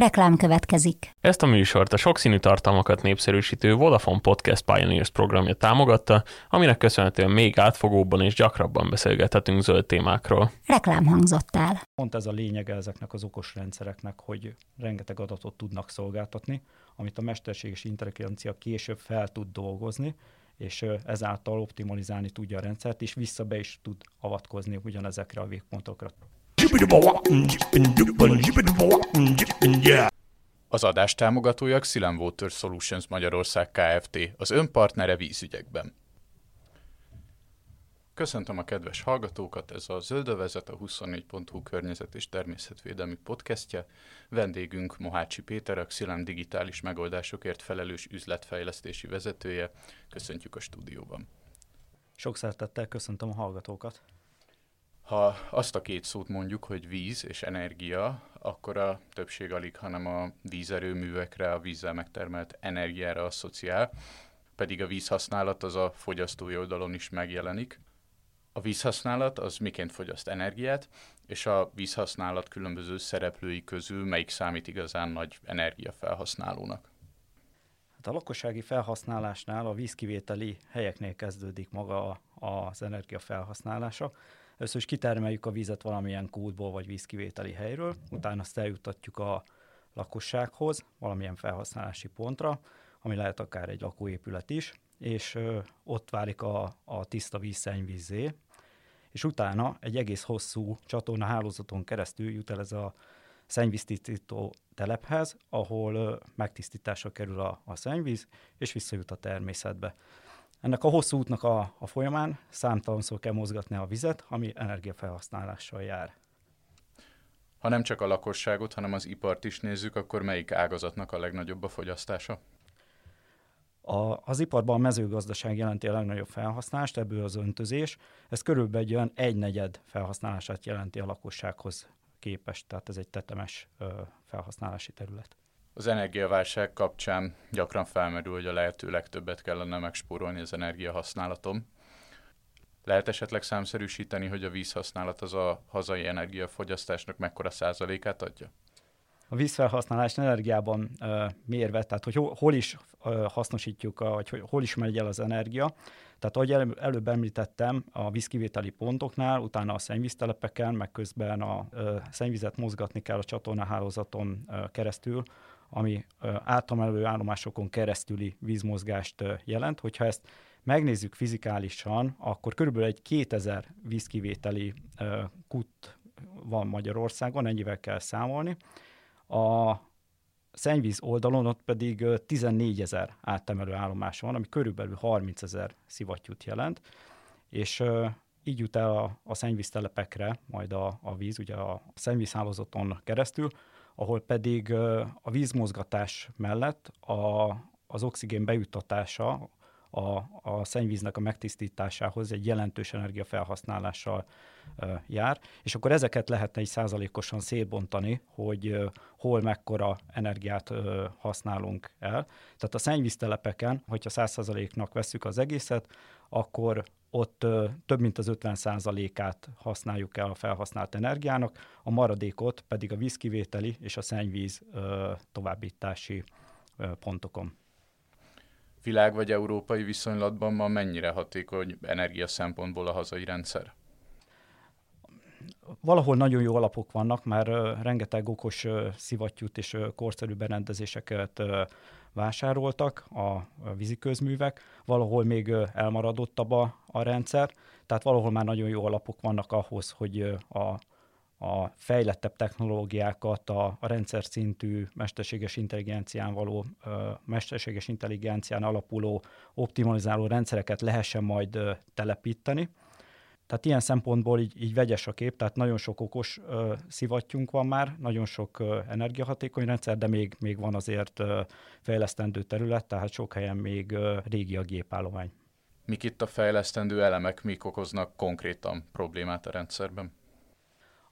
Reklám következik. Ezt a műsort a sokszínű tartalmakat népszerűsítő Vodafone Podcast Pioneers programja támogatta, aminek köszönhetően még átfogóbban és gyakrabban beszélgethetünk zöld témákról. Reklám hangzott el. Pont ez a lényege ezeknek az okos rendszereknek, hogy rengeteg adatot tudnak szolgáltatni, amit a mesterséges intelligencia később fel tud dolgozni, és ezáltal optimalizálni tudja a rendszert, és vissza be is tud avatkozni ugyanezekre a végpontokra. Az adás támogatója Xylem Water Solutions Magyarország Kft. az önpartnere vízügyekben. Köszöntöm a kedves hallgatókat, ez a Zöldövezet, a 24.hu környezet és természetvédelmi podcastja. Vendégünk Mohácsi Péter, a Xylem digitális megoldásokért felelős üzletfejlesztési vezetője. Köszöntjük a stúdióban. Sok szeretettel köszöntöm a hallgatókat. Ha azt a két szót mondjuk, hogy víz és energia, akkor a többség alig, hanem a vízerőművekre, a vízzel megtermelt energiára asszociál, pedig a vízhasználat az a fogyasztói oldalon is megjelenik. A vízhasználat az miként fogyaszt energiát, és a vízhasználat különböző szereplői közül melyik számít igazán nagy energiafelhasználónak? Hát a lakossági felhasználásnál a vízkivételi helyeknél kezdődik maga az energia felhasználása. Először is kitermeljük a vízet valamilyen kútból vagy vízkivételi helyről, utána azt eljutatjuk a lakossághoz, valamilyen felhasználási pontra, ami lehet akár egy lakóépület is, és ott válik a, a tiszta víz szennyvízzé, és utána egy egész hosszú csatorna hálózaton keresztül jut el ez a szennyvíztisztító telephez, ahol megtisztításra kerül a, a szennyvíz, és visszajut a természetbe. Ennek a hosszú útnak a, a folyamán számtalanszor kell mozgatni a vizet, ami energiafelhasználással jár. Ha nem csak a lakosságot, hanem az ipart is nézzük, akkor melyik ágazatnak a legnagyobb a fogyasztása? A, az iparban a mezőgazdaság jelenti a legnagyobb felhasználást, ebből az öntözés. Ez körülbelül egy olyan egynegyed felhasználását jelenti a lakossághoz képest, tehát ez egy tetemes ö, felhasználási terület. Az energiaválság kapcsán gyakran felmerül, hogy a lehető legtöbbet kellene megspórolni az energiahasználatom. Lehet esetleg számszerűsíteni, hogy a vízhasználat az a hazai energiafogyasztásnak mekkora százalékát adja? A vízfelhasználás energiában uh, mérve, tehát hogy hol, is uh, hasznosítjuk, vagy hogy hol is megy el az energia. Tehát ahogy el, előbb említettem, a vízkivételi pontoknál, utána a szennyvíztelepeken, meg közben a uh, szennyvizet mozgatni kell a csatornahálózaton uh, keresztül, ami átomelő állomásokon keresztüli vízmozgást jelent. Hogyha ezt megnézzük fizikálisan, akkor körülbelül egy 2000 vízkivételi kut van Magyarországon, ennyivel kell számolni. A szennyvíz oldalon ott pedig 14 ezer áttemelő állomás van, ami körülbelül 30 ezer szivattyút jelent, és így jut el a, a szennyvíztelepekre majd a, a víz, ugye a szennyvízhálózaton keresztül, ahol pedig a vízmozgatás mellett a, az oxigén bejuttatása a, a szennyvíznek a megtisztításához egy jelentős energiafelhasználással jár, és akkor ezeket lehetne egy százalékosan szétbontani, hogy hol mekkora energiát használunk el. Tehát a szennyvíztelepeken, hogyha száz százaléknak veszük az egészet, akkor ott több mint az 50%-át használjuk el a felhasznált energiának, a maradékot pedig a vízkivételi és a szennyvíz továbbítási pontokon. Világ vagy európai viszonylatban ma mennyire hatékony energia szempontból a hazai rendszer? Valahol nagyon jó alapok vannak, már rengeteg okos szivattyút és korszerű berendezéseket vásároltak a víziközművek, valahol még elmaradottabb a, a rendszer, tehát valahol már nagyon jó alapok vannak ahhoz, hogy a, a fejlettebb technológiákat, a, a rendszer szintű mesterséges intelligencián való, mesterséges intelligencián alapuló optimalizáló rendszereket lehessen majd telepíteni. Tehát ilyen szempontból így, így vegyes a kép, tehát nagyon sok okos ö, szivattyunk van már, nagyon sok ö, energiahatékony rendszer, de még, még van azért ö, fejlesztendő terület, tehát sok helyen még ö, régi a gépállomány. Mik itt a fejlesztendő elemek, mik okoznak konkrétan problémát a rendszerben?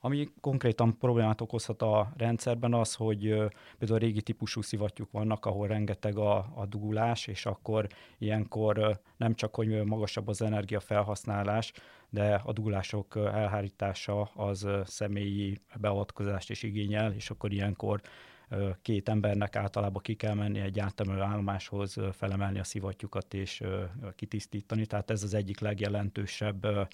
Ami konkrétan problémát okozhat a rendszerben az, hogy például régi típusú szivattyúk vannak, ahol rengeteg a, a dugulás, és akkor ilyenkor nem csak, hogy magasabb az energiafelhasználás, de a dugulások elhárítása az személyi beavatkozást is igényel, és akkor ilyenkor két embernek általában ki kell menni egy átemelő állomáshoz, felemelni a szivattyukat és kitisztítani. Tehát ez az egyik legjelentősebb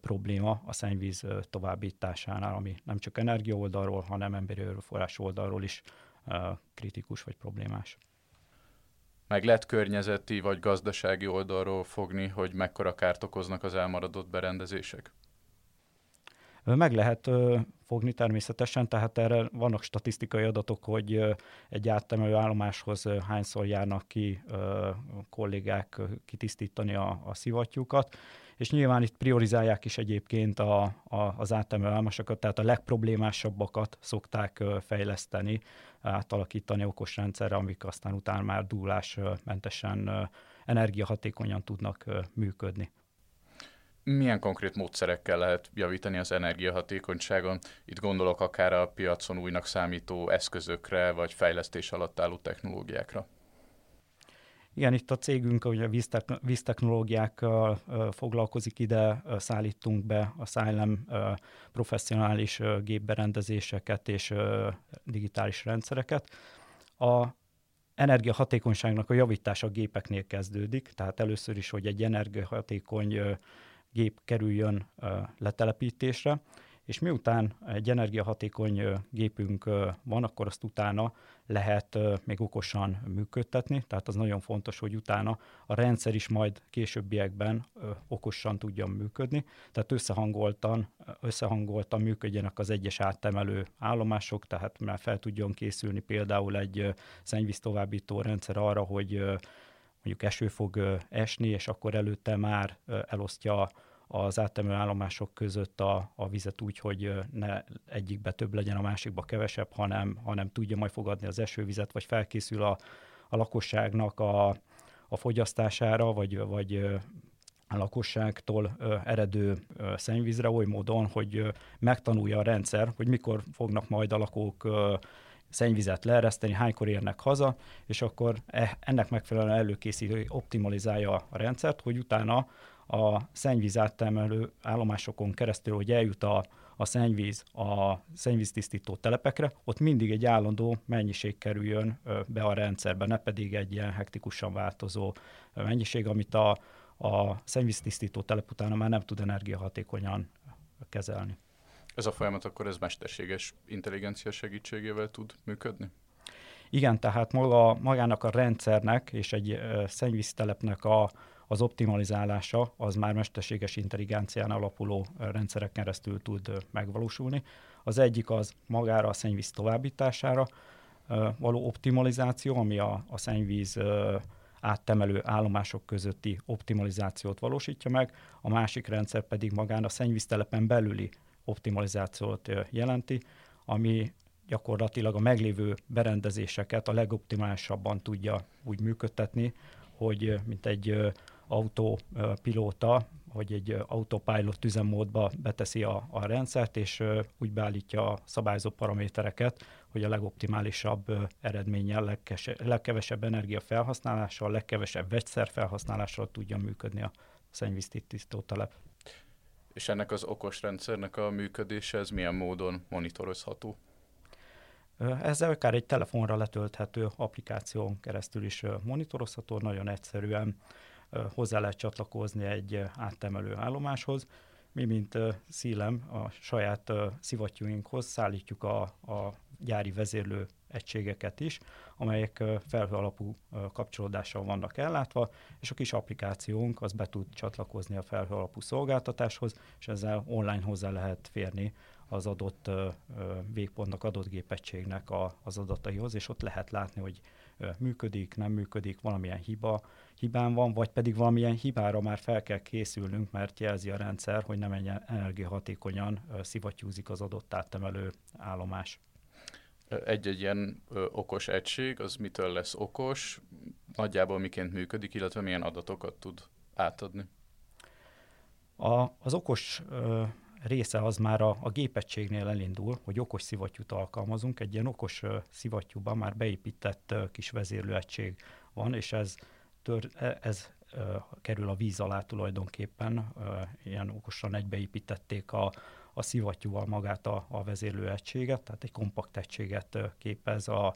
probléma a szennyvíz továbbításánál, ami nem csak energia oldalról, hanem emberi erőforrás oldalról is kritikus vagy problémás. Meg lehet környezeti vagy gazdasági oldalról fogni, hogy mekkora kárt okoznak az elmaradott berendezések? Meg lehet fogni természetesen, tehát erre vannak statisztikai adatok, hogy egy áttemelő állomáshoz hányszor járnak ki kollégák kitisztítani a, a szivattyúkat, és nyilván itt priorizálják is egyébként a, a, az áttemelő állomásokat, tehát a legproblémásabbakat szokták fejleszteni, átalakítani okos rendszerre, amik aztán utána már dúlásmentesen, energiahatékonyan tudnak működni. Milyen konkrét módszerekkel lehet javítani az energiahatékonyságon? Itt gondolok akár a piacon újnak számító eszközökre, vagy fejlesztés alatt álló technológiákra. Igen, itt a cégünk ugye víztechnológiákkal foglalkozik, ide szállítunk be a Silem professzionális gépberendezéseket és digitális rendszereket. A energiahatékonyságnak a javítása a gépeknél kezdődik, tehát először is, hogy egy energiahatékony gép kerüljön letelepítésre, és miután egy energiahatékony gépünk van, akkor azt utána lehet még okosan működtetni, tehát az nagyon fontos, hogy utána a rendszer is majd későbbiekben okosan tudjon működni, tehát összehangoltan, összehangoltan működjenek az egyes áttemelő állomások, tehát már fel tudjon készülni például egy szennyvíz továbbító rendszer arra, hogy mondjuk eső fog esni, és akkor előtte már elosztja az áttemő állomások között a, a vizet úgy, hogy ne egyikbe több legyen, a másikba kevesebb, hanem, hanem tudja majd fogadni az esővizet, vagy felkészül a, a lakosságnak a, a fogyasztására, vagy, vagy a lakosságtól eredő szennyvízre oly módon, hogy megtanulja a rendszer, hogy mikor fognak majd a lakók szennyvizet leereszteni, hánykor érnek haza, és akkor e, ennek megfelelően előkészítő, optimalizálja a rendszert, hogy utána a szennyvíz áttermelő állomásokon keresztül, hogy eljut a, a szennyvíz a szennyvíztisztító telepekre, ott mindig egy állandó mennyiség kerüljön be a rendszerbe, ne pedig egy ilyen hektikusan változó mennyiség, amit a, a szennyvíztisztító telep utána már nem tud energiahatékonyan kezelni. Ez a folyamat akkor ez mesterséges intelligencia segítségével tud működni? Igen, tehát maga, magának a rendszernek és egy szennyvíztelepnek a, az optimalizálása az már mesterséges intelligencián alapuló rendszerek keresztül tud megvalósulni. Az egyik az magára a szennyvíz továbbítására való optimalizáció, ami a, a szennyvíz áttemelő állomások közötti optimalizációt valósítja meg, a másik rendszer pedig magán a szennyvíztelepen belüli optimalizációt jelenti, ami gyakorlatilag a meglévő berendezéseket a legoptimálisabban tudja úgy működtetni, hogy mint egy autópilóta, hogy egy autopilot üzemmódba beteszi a, a rendszert, és úgy beállítja a szabályzó paramétereket, hogy a legoptimálisabb eredménnyel, legkese, legkevesebb energia felhasználással, legkevesebb vegyszer felhasználással tudja működni a szennyvíztisztító telep. És ennek az okos rendszernek a működése, ez milyen módon monitorozható? Ezzel akár egy telefonra letölthető applikáción keresztül is monitorozható, nagyon egyszerűen hozzá lehet csatlakozni egy áttemelő állomáshoz. Mi, mint szílem, a saját szivattyúinkhoz szállítjuk a, a gyári vezérlő egységeket is, amelyek felhő alapú kapcsolódással vannak ellátva, és a kis applikációnk az be tud csatlakozni a felhő alapú szolgáltatáshoz, és ezzel online hozzá lehet férni az adott végpontnak, adott gépegységnek az adataihoz, és ott lehet látni, hogy működik, nem működik, valamilyen hiba, hibán van, vagy pedig valamilyen hibára már fel kell készülnünk, mert jelzi a rendszer, hogy nem energiahatékonyan szivattyúzik az adott áttemelő állomás. Egy-egy ilyen ö, okos egység, az mitől lesz okos, nagyjából miként működik, illetve milyen adatokat tud átadni? A, az okos ö, része az már a, a gépegységnél elindul, hogy okos szivattyút alkalmazunk. Egy ilyen okos szivattyúban már beépített kis vezérlőegység van, és ez, tör, e, ez kerül a víz alá tulajdonképpen. Ilyen okosan egybeépítették a, a szivattyúval magát a, a vezérlőegységet, tehát egy kompakt egységet képez a,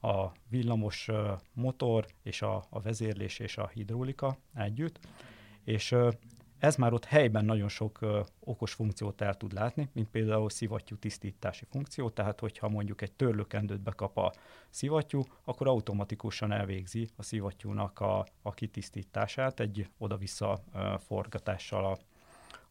a villamos motor és a, a vezérlés és a hidrólika együtt, és ez már ott helyben nagyon sok ö, okos funkciót el tud látni, mint például szivattyú tisztítási funkció, tehát hogyha mondjuk egy törlőkendőt bekap a szivattyú, akkor automatikusan elvégzi a szivattyúnak a, a kitisztítását egy oda-vissza ö, forgatással a,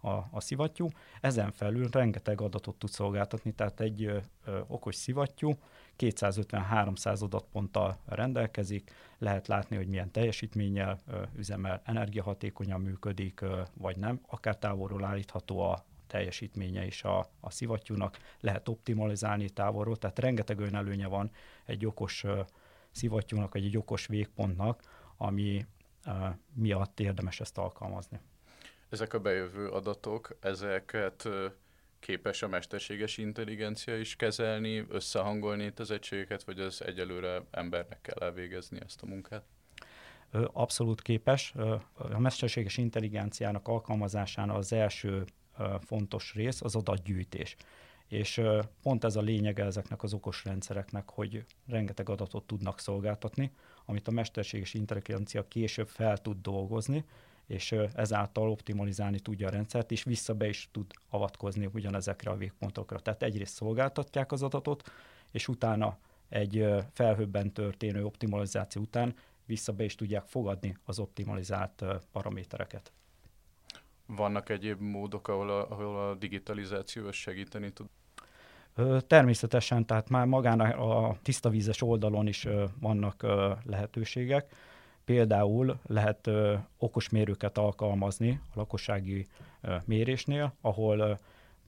a, a szivattyú. Ezen felül rengeteg adatot tud szolgáltatni, tehát egy ö, okos szivattyú 250-300 adatponttal rendelkezik, lehet látni, hogy milyen teljesítménnyel ö, üzemel, energiahatékonyan működik, ö, vagy nem, akár távolról állítható a teljesítménye is a, a szivattyúnak, lehet optimalizálni távolról, tehát rengeteg olyan előnye van egy okos ö, szivattyúnak, vagy egy okos végpontnak, ami ö, miatt érdemes ezt alkalmazni. Ezek a bejövő adatok, ezeket képes a mesterséges intelligencia is kezelni, összehangolni itt az egységeket, vagy az egyelőre embernek kell elvégezni ezt a munkát? Abszolút képes. A mesterséges intelligenciának alkalmazásán az első fontos rész az adatgyűjtés. És pont ez a lényege ezeknek az okos rendszereknek, hogy rengeteg adatot tudnak szolgáltatni, amit a mesterséges intelligencia később fel tud dolgozni, és ezáltal optimalizálni tudja a rendszert, és vissza be is tud avatkozni ugyanezekre a végpontokra. Tehát egyrészt szolgáltatják az adatot, és utána egy felhőben történő optimalizáció után vissza be is tudják fogadni az optimalizált paramétereket. Vannak egyéb módok, ahol a, ahol a digitalizáció segíteni tud? Természetesen, tehát már magán a tiszta vízes oldalon is vannak lehetőségek. Például lehet ö, okos mérőket alkalmazni a lakossági ö, mérésnél, ahol ö,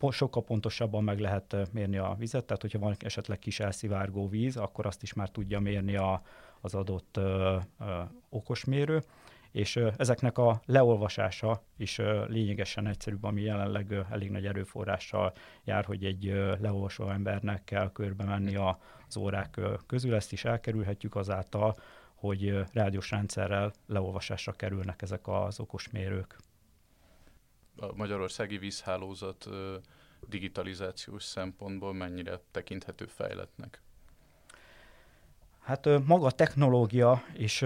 sokkal pontosabban meg lehet mérni a vizet, tehát hogyha van esetleg kis elszivárgó víz, akkor azt is már tudja mérni a, az adott ö, ö, okosmérő, és ö, ezeknek a leolvasása is ö, lényegesen egyszerűbb, ami jelenleg ö, elég nagy erőforrással jár, hogy egy ö, leolvasó embernek kell körbe menni a, az órák ö, közül, ezt is elkerülhetjük azáltal, hogy rádiós rendszerrel leolvasásra kerülnek ezek az okosmérők. A magyarországi vízhálózat digitalizációs szempontból mennyire tekinthető fejletnek? Hát maga a technológia is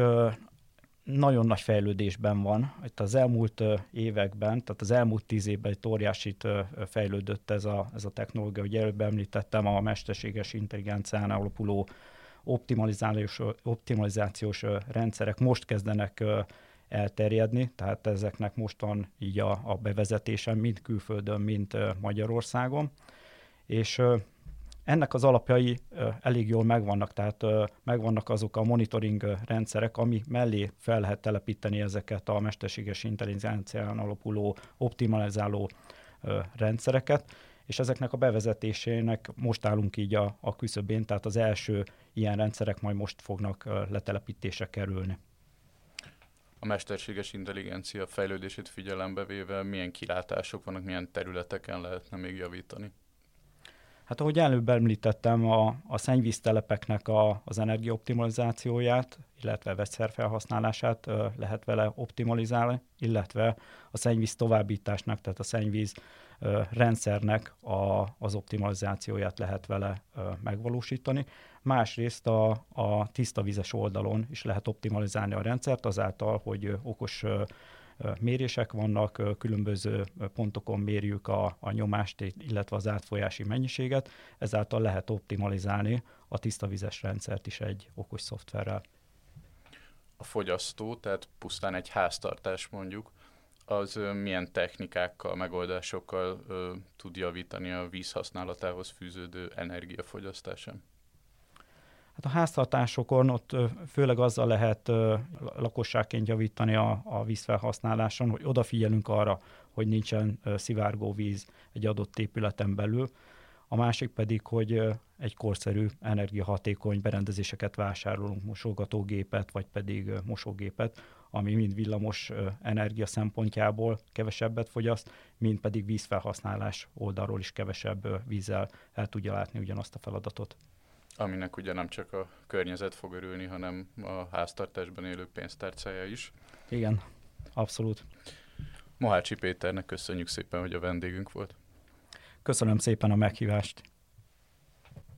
nagyon nagy fejlődésben van. Itt az elmúlt években, tehát az elmúlt tíz évben egy óriásit fejlődött ez a, ez a technológia. Ugye előbb említettem a mesterséges intelligencián alapuló optimalizációs, optimalizációs rendszerek most kezdenek elterjedni, tehát ezeknek most van így a, a bevezetése mind külföldön, mind Magyarországon, és ennek az alapjai elég jól megvannak, tehát megvannak azok a monitoring rendszerek, ami mellé fel lehet telepíteni ezeket a mesterséges intelligencián alapuló optimalizáló rendszereket, és ezeknek a bevezetésének most állunk így a, a küszöbén, tehát az első ilyen rendszerek majd most fognak letelepítésre kerülni. A mesterséges intelligencia fejlődését figyelembe véve milyen kilátások vannak, milyen területeken lehetne még javítani? Hát ahogy előbb említettem, a, a szennyvíztelepeknek a, az energiaoptimalizációját, illetve vegyszerfelhasználását ö, lehet vele optimalizálni, illetve a szennyvíz továbbításnak, tehát a szennyvíz ö, rendszernek a, az optimalizációját lehet vele ö, megvalósítani. Másrészt a, a tiszta vizes oldalon is lehet optimalizálni a rendszert azáltal, hogy okos mérések vannak, különböző pontokon mérjük a, a nyomást, illetve az átfolyási mennyiséget, ezáltal lehet optimalizálni a tiszta vizes rendszert is egy okos szoftverrel. A fogyasztó, tehát pusztán egy háztartás mondjuk, az milyen technikákkal, megoldásokkal ö, tud javítani a vízhasználatához fűződő energiafogyasztásán? Hát a háztartásokon ott főleg azzal lehet lakosságként javítani a, a vízfelhasználáson, hogy odafigyelünk arra, hogy nincsen szivárgó víz egy adott épületen belül. A másik pedig, hogy egy korszerű, energiahatékony berendezéseket vásárolunk, mosogatógépet, vagy pedig mosógépet, ami mind villamos energia szempontjából kevesebbet fogyaszt, mind pedig vízfelhasználás oldalról is kevesebb vízzel el tudja látni ugyanazt a feladatot aminek ugye nem csak a környezet fog örülni, hanem a háztartásban élő pénztárcája is. Igen, abszolút. Mohácsi Péternek köszönjük szépen, hogy a vendégünk volt. Köszönöm szépen a meghívást.